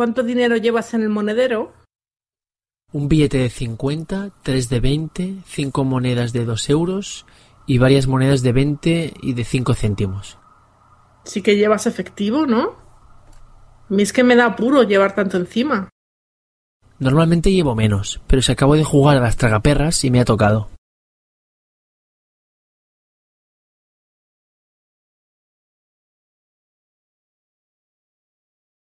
¿Cuánto dinero llevas en el monedero? Un billete de 50, tres de 20, cinco monedas de dos euros y varias monedas de 20 y de 5 céntimos. Sí que llevas efectivo, ¿no? A es que me da apuro llevar tanto encima. Normalmente llevo menos, pero se acabo de jugar a las tragaperras y me ha tocado.